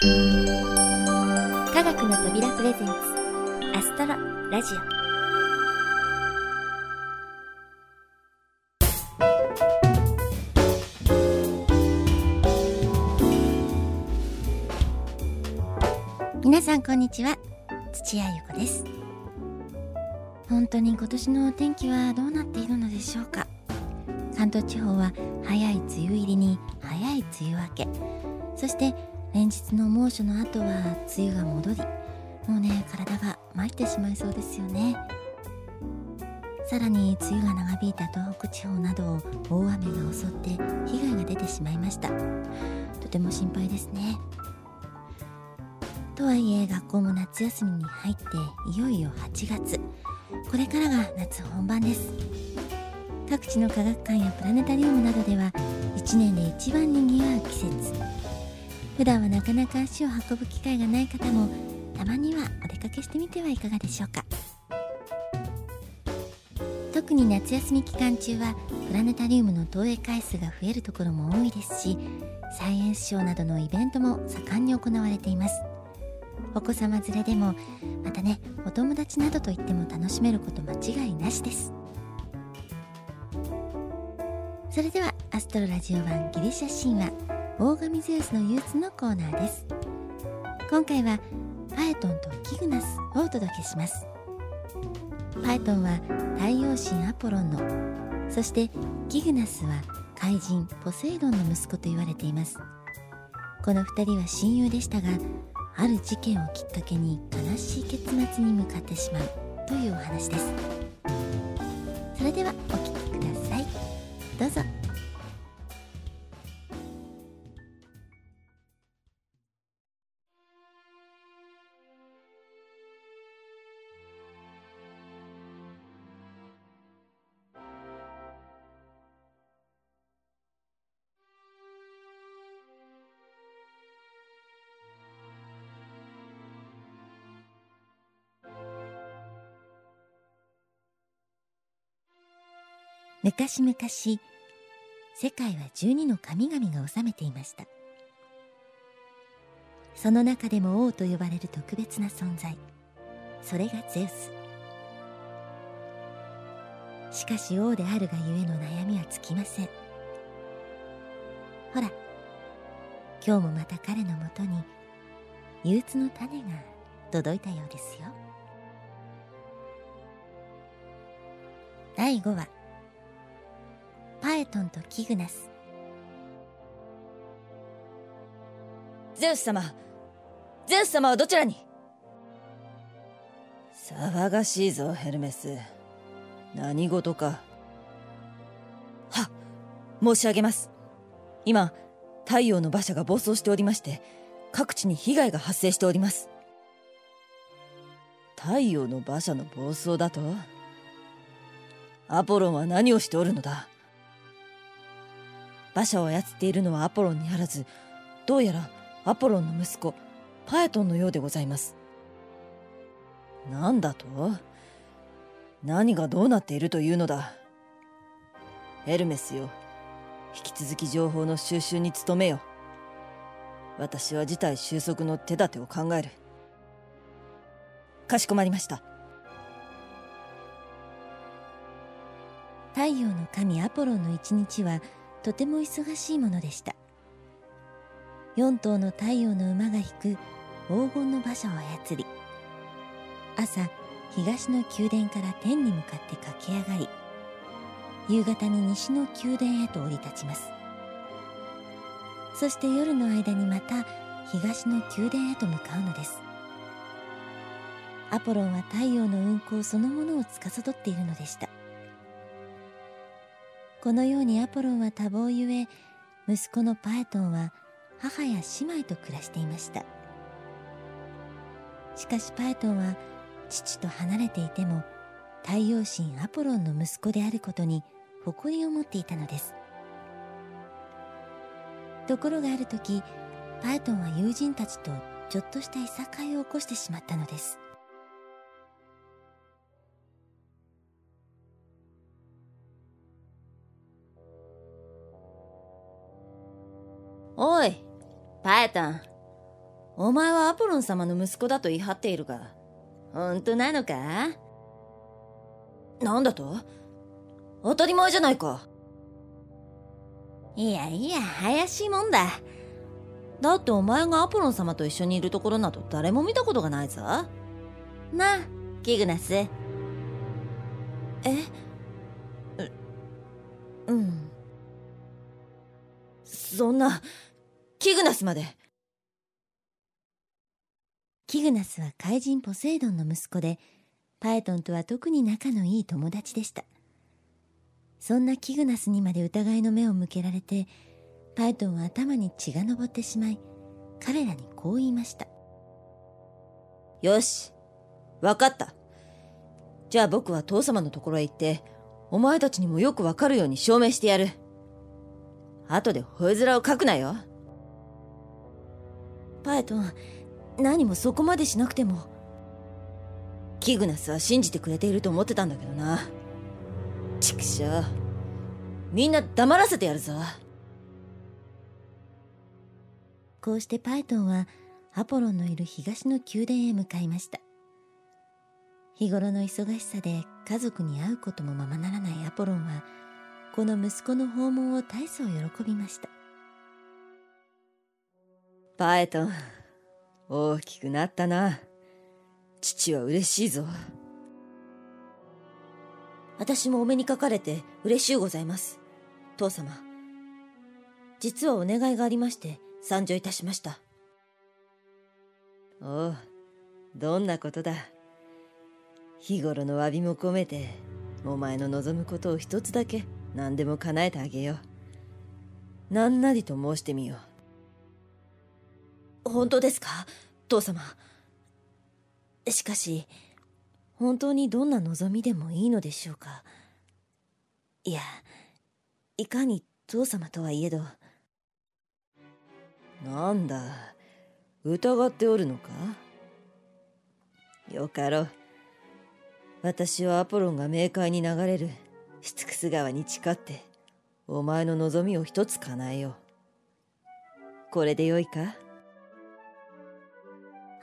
科学の扉プレゼンツアストロラジオ。皆さんこんにちは土屋ゆ子です。本当に今年のお天気はどうなっているのでしょうか。関東地方は早い梅雨入りに早い梅雨明け。そして連日の猛暑の後は梅雨が戻りもうね体が参ってしまいそうですよね。さらに梅雨が長引いた東北地方など大雨が襲って被害が出てしまいました。とても心配ですね。とはいえ学校も夏休みに入っていよいよ8月。これからが夏本番です。各地の科学館やプラネタリウムなどでは1年で一番にぎわう季節。普段はなかなか足を運ぶ機会がない方もたまにはお出かけしてみてはいかがでしょうか。特に夏休み期間中はプラネタリウムの投影回数が増えるところも多いですしサイエンスショーなどのイベントも盛んに行われています。お子様連れでもまたねお友達などと言っても楽しめること間違いなしです。それではアストロラジオ版ギリシャ神話。大神ゼウスの憂鬱のコーナーです。今回はパエトンとキグナスをお届けします。パエトンは太陽神アポロンのそしてキグナスは怪人ポセイドンの息子と言われています。この2人は親友でしたがある事件をきっかけに悲しい結末に向かってしまうというお話です。それではお聴きください。どうぞ。昔々世界は12の神々が治めていました。その中でも王と呼ばれる特別な存在。それがゼウス。しかし王であるがゆえの悩みは尽きません。ほら今日もまた彼のもとに憂鬱の種が届いたようですよ。第5話。パエトンとキグナス。ゼウス様ゼウス様はどちらに？騒がしいぞヘルメス。何事か。は申し上げます。今太陽の馬車が暴走しておりまして各地に被害が発生しております。太陽の馬車の暴走だと？アポロンは何をしておるのだ？馬車を操っているのはアポロンにあらずどうやらアポロンの息子パエトンのようでございます。何だと？何がどうなっているというのだ？ヘルメスよ引き続き情報の収集に努めよ。私は事態収束の手立てを考える。かしこまりました。太陽の神アポロンの一日はとても忙しいものでした。4頭の太陽の馬が引く黄金の馬車を操り朝東の宮殿から天に向かって駆け上がり夕方に西の宮殿へと降り立ちます。そして夜の間にまた東の宮殿へと向かうのです。アポロンは太陽の運行そのものを司っているのでした。このようにアポロンは多忙ゆえ息子のパエトンは母や姉妹と暮らしていました。しかしパエトンは父と離れていても太陽神アポロンの息子であることに誇りを持っていたのです。ところがある時パエトンは友人たちとちょっとしたいさかいを起こしてしまったのです。おいパエトンお前はアポロン様の息子だと言い張っているが、本当なのか？なんだと？当たり前じゃないか。いやいや、怪しいもんだ。だってお前がアポロン様と一緒にいるところなど誰も見たことがないぞ。なあ、キグナス。え？う、うん。そんな、キグナスまで。キグナスは怪人ポセイドンの息子で、パエトンとは特に仲のいい友達でした。そんなキグナスにまで疑いの目を向けられて、パエトンは頭に血が上ってしまい、彼らにこう言いました。よし、わかった。じゃあ僕は父様のところへ行って、お前たちにもよくわかるように証明してやる。後で吠え面を書くなよ。パエトン、何もそこまでしなくても。キグナスは信じてくれていると思ってたんだけどな。畜生。みんな黙らせてやるぞ。こうしてパイトンはアポロンのいる東の宮殿へ向かいました。日頃の忙しさで家族に会うこともままならないアポロンは、この息子の訪問を大層喜びました。パエトン、大きくなったな。父は嬉しいぞ。私もお目にかかれて嬉しゅうございます。父様。実はお願いがありまして参上いたしました。おう、どんなことだ。日頃の詫びも込めて、お前の望むことを一つだけ何でも叶えてあげよう。何なりと申してみよう。本当ですか？父様。しかし、本当にどんな望みでもいいのでしょうか？いや、いかに父様とはいえど。なんだ、疑っておるのか？よかろう。私はアポロンが冥界に流れるシツクス川に誓って、お前の望みを一つ叶えよう。これでよいか？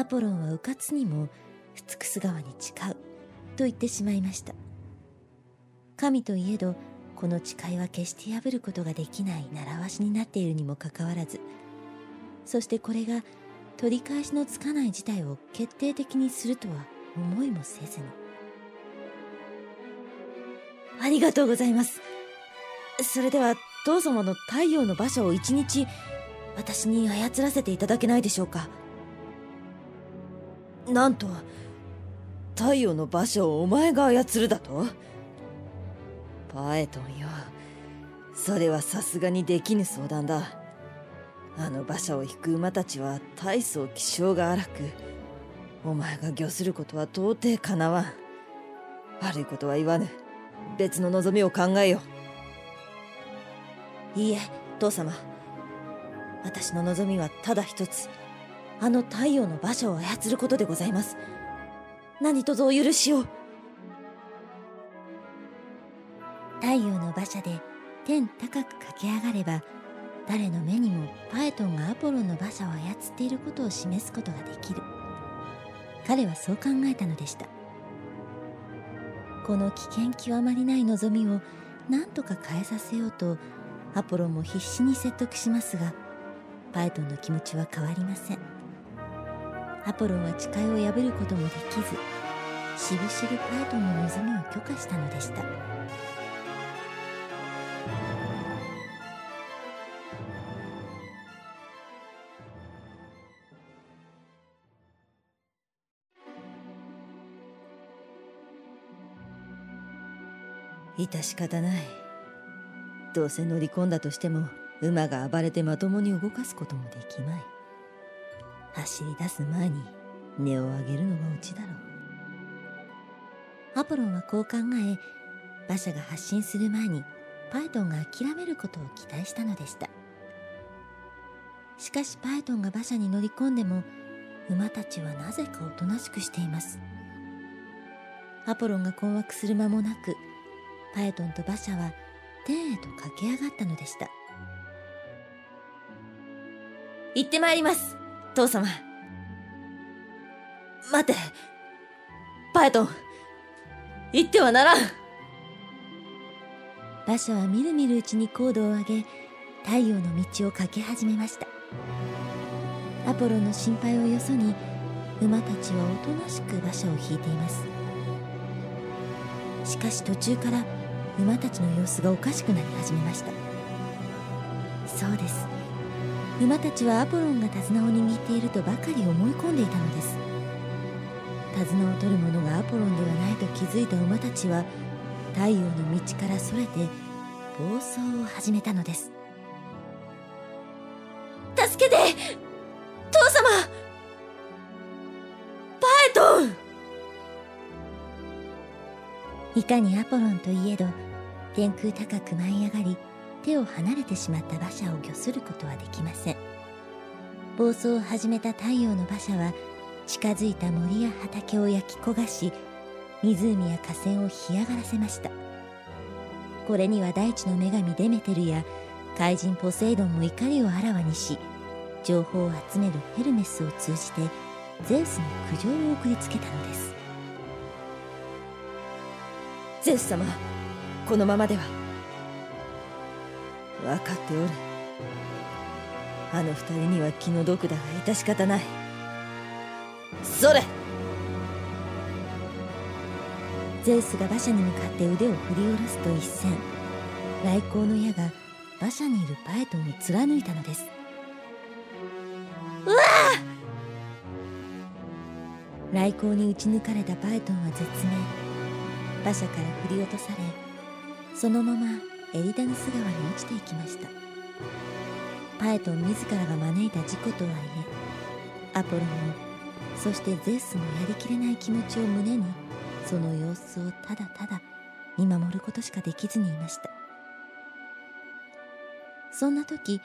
アポロンは迂闊にもスツクス川に誓うと言ってしまいました。神といえどこの誓いは決して破ることができない習わしになっているにもかかわらずそしてこれが取り返しのつかない事態を決定的にするとは思いもせずに。ありがとうございます。それでは父様の太陽の馬車を一日私に操らせていただけないでしょうか。なんと太陽の馬車をお前が操るだと？パエトンよ。それはさすがにできぬ相談だ。あの馬車を引く馬たちは大層気性が荒く。お前が御することは到底かなわん。悪いことは言わぬ。別の望みを考えよいいえ父様。私の望みはただ一つ。あの太陽の馬車を操ることでございます。何卒お許しを。太陽の馬車で天高く駆け上がれば誰の目にもパエトンがアポロンの馬車を操っていることを示すことができる。彼はそう考えたのでした。この危険極まりない望みを何とか変えさせようとアポロンも必死に説得しますがパエトンの気持ちは変わりません。アポロンは誓いを破ることもできずしぶしぶパイトンの望みを許可したのでした。致し方ない。どうせ乗り込んだとしても馬が暴れてまともに動かすこともできまい。走り出す前に根を上げるのがうちだろう。アポロンはこう考え馬車が発進する前にパイトンが諦めることを期待したのでした。しかしパイトンが馬車に乗り込んでも馬たちはなぜかおとなしくしています。アポロンが困惑する間もなくパイトンと馬車は天へと駆け上がったのでした。行ってまいります。父様。待て。パエトン。行ってはならん。馬車はみるみるうちに高度を上げ太陽の道を駆け始めました。アポロの心配をよそに馬たちはおとなしく馬車を引いています。しかし途中から馬たちの様子がおかしくなり始めました。そうです。馬たちはアポロンが手綱を握っているとばかり思い込んでいたのです。手綱を取る者がアポロンではないと気づいた馬たちは太陽の道からそれて暴走を始めたのです。助けて!父様!パエトン!いかにアポロンといえど天空高く舞い上がり手を離れてしまった馬車を御することはできません。暴走を始めた太陽の馬車は近づいた森や畑を焼き焦がし湖や河川を干上がらせました。これには大地の女神デメテルや怪人ポセイドンも怒りをあらわにし情報を集めるヘルメスを通じてゼウスに苦情を送りつけたのです。ゼウス様このままでは。分かっておる。あの二人には気の毒だが致し方ない。それ！ゼウスが馬車に向かって腕を振り下ろすと一閃。来光の矢が馬車にいるパエトンを貫いたのです。うわ来光に撃ち抜かれたパエトンは絶命。馬車から振り落とされそのままエリダヌス川に落ちていきました。パエトン自らが招いた事故とはいえアポロもそしてゼウスもやりきれない気持ちを胸にその様子をただただ見守ることしかできずにいました。そんな時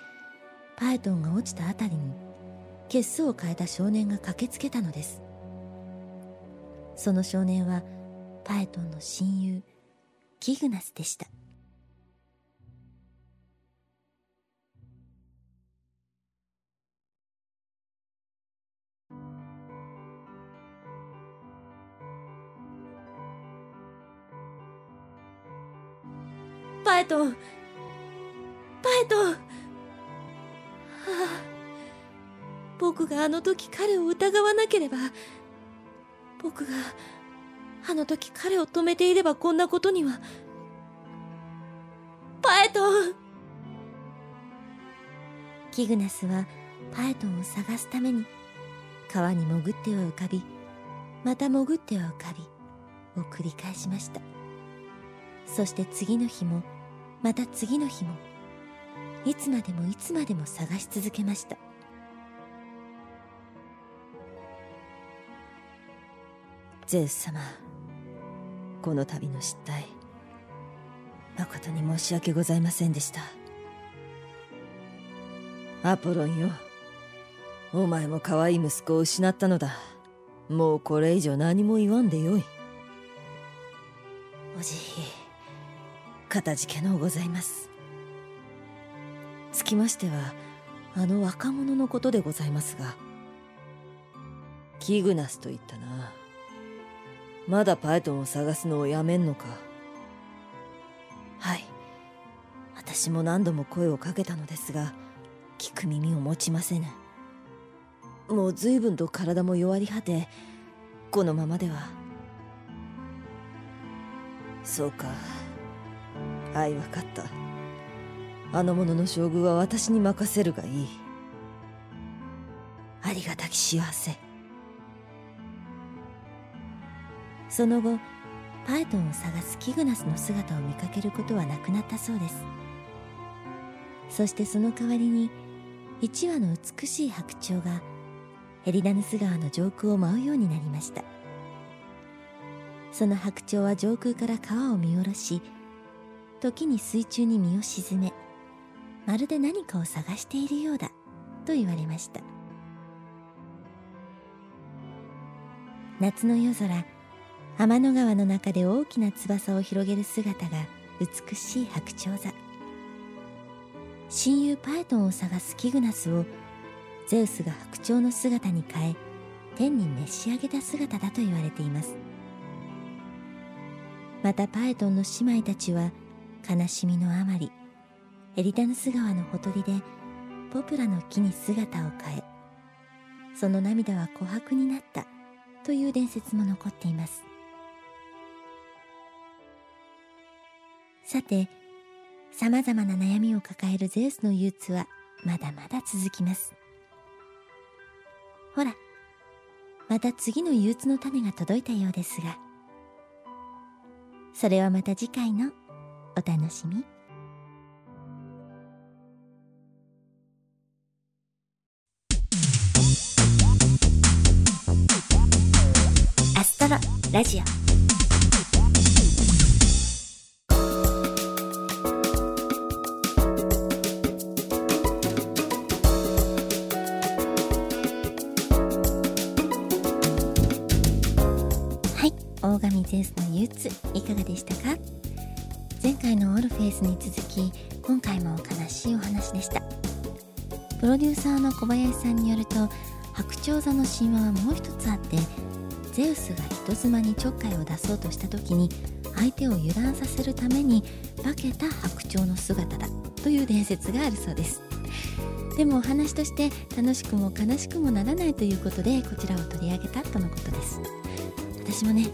パエトンが落ちた辺りに血相を変えた少年が駆けつけたのです。その少年はパエトンの親友キグナスでした。エトン。パエトン。はあ。僕があの時彼を疑わなければ僕があの時彼を止めていればこんなことには。パエトン。キグナスはパエトンを探すために川に潜っては浮かびまた潜っては浮かびを繰り返しました。そして次の日もまた次の日もいつまでもいつまでも探し続けました。ゼウス様この度の失態誠に申し訳ございませんでした。アポロンよお前も可愛い息子を失ったのだ。もうこれ以上何も言わんでよい。おじい。かたじけのうございます。つきましてはあの若者のことでございますがキグナスと言ったな。まだパイトンを探すのをやめんのか。はい。私も何度も声をかけたのですが聞く耳を持ちませぬ。もう随分と体も弱り果てこのままでは。そうか。はい分かった。あの者の将軍は私に任せるがいい。ありがたき幸せ。その後パエトンを探すキグナスの姿を見かけることはなくなったそうです。そしてその代わりに一羽の美しい白鳥がエリダヌス川の上空を舞うようになりました。その白鳥は上空から川を見下ろし時に水中に身を沈めまるで何かを探しているようだと言われました。夏の夜空天の川の中で大きな翼を広げる姿が美しい白鳥座。親友パエトンを探すキグナスをゼウスが白鳥の姿に変え天に召し上げた姿だと言われています。またパエトンの姉妹たちは悲しみのあまりエリタヌス川のほとりでポプラの木に姿を変えその涙は琥珀になったという伝説も残っています。さてさまざまな悩みを抱えるゼウスの憂鬱はまだまだ続きます。ほらまた次の憂鬱の種が届いたようですがそれはまた次回のお楽しみ。アストロラジオ。大神ゼウスの憂鬱いかがでしたか？回のオルフェイスに続き今回も悲しいお話でした。プロデューサーの小林さんによると白鳥座の神話はもう一つあってゼウスが人妻にちょっかいを出そうとした時に相手を油断させるために化けた白鳥の姿だという伝説があるそうです。でもお話として楽しくも悲しくもならないということでこちらを取り上げたとのことです。私もね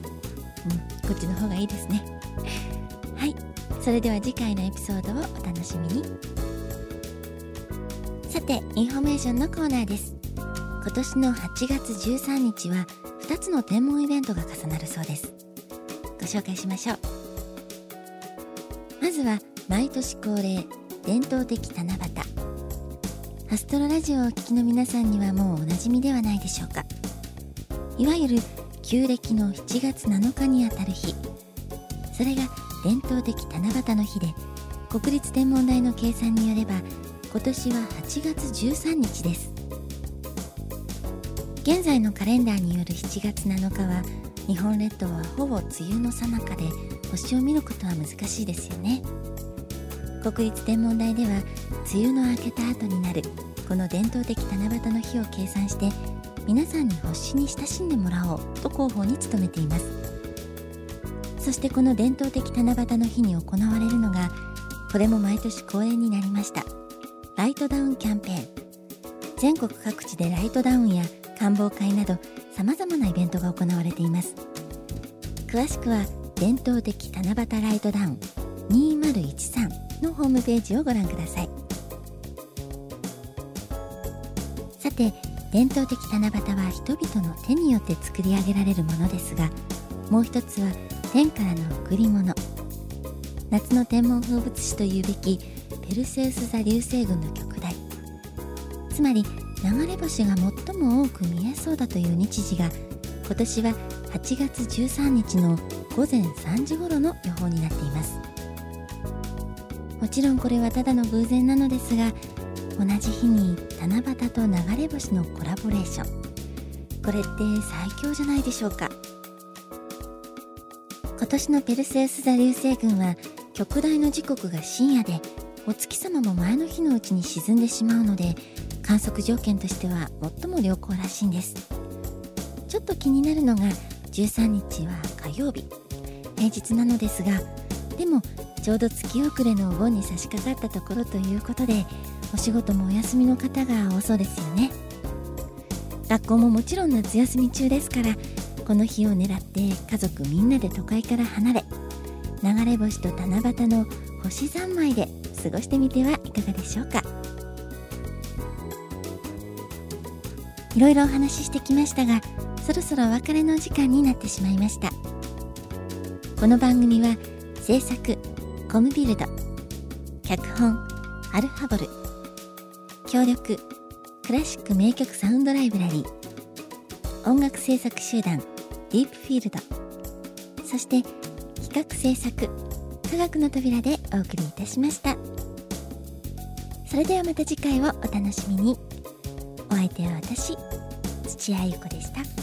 うん、こっちの方がいいですね。それでは次回のエピソードをお楽しみに。さてインフォメーションのコーナーです。今年の8月13日は2つの天文イベントが重なるそうです。ご紹介しましょう。まずは毎年恒例伝統的七夕。アストロラジオをお聴きの皆さんにはもうおなじみではないでしょうか。いわゆる旧暦の7月7日にあたる日。それが伝統的七夕の日で国立天文台の計算によれば今年は8月13日です。現在のカレンダーによる7月7日は日本列島はほぼ梅雨の最中で星を見ることは難しいですよね。国立天文台では梅雨の明けた後になるこの伝統的七夕の日を計算して皆さんに星に親しんでもらおうと広報に努めています。そしてこの伝統的七夕の日に行われるのがこれも毎年恒例になりました。ライトダウンキャンペーン。全国各地でライトダウンや観望会などさまざまなイベントが行われています。詳しくは伝統的七夕ライトダウン2013のホームページをご覧ください。さて伝統的七夕は人々の手によって作り上げられるものですがもう一つは天からの贈り物。夏の天文風物詩というべきペルセウス座流星群の極大。つまり流れ星が最も多く見えそうだという日時が今年は8月13日の午前3時頃の予報になっています。もちろんこれはただの偶然なのですが同じ日に七夕と流れ星のコラボレーション。これって最強じゃないでしょうか。年のペルセウス座流星群は極大の時刻が深夜でお月様も前の日のうちに沈んでしまうので観測条件としては最も良好らしいんです。ちょっと気になるのが13日は火曜日。平日なのですがでもちょうど月遅れのお盆に差し掛かったところということでお仕事もお休みの方が多そうですよね。学校ももちろん夏休み中ですからこの日を狙って家族みんなで都会から離れ流れ星と七夕の星三昧で過ごしてみてはいかがでしょうか。いろいろお話ししてきましたがそろそろお別れの時間になってしまいました。この番組は制作コムビルド脚本アルファボル協力クラシック名曲サウンドライブラリー音楽制作集団ディープフィールドそして企画制作科学の扉でお送りいたしました。それではまた次回をお楽しみに。お相手は私土屋ゆ子でした。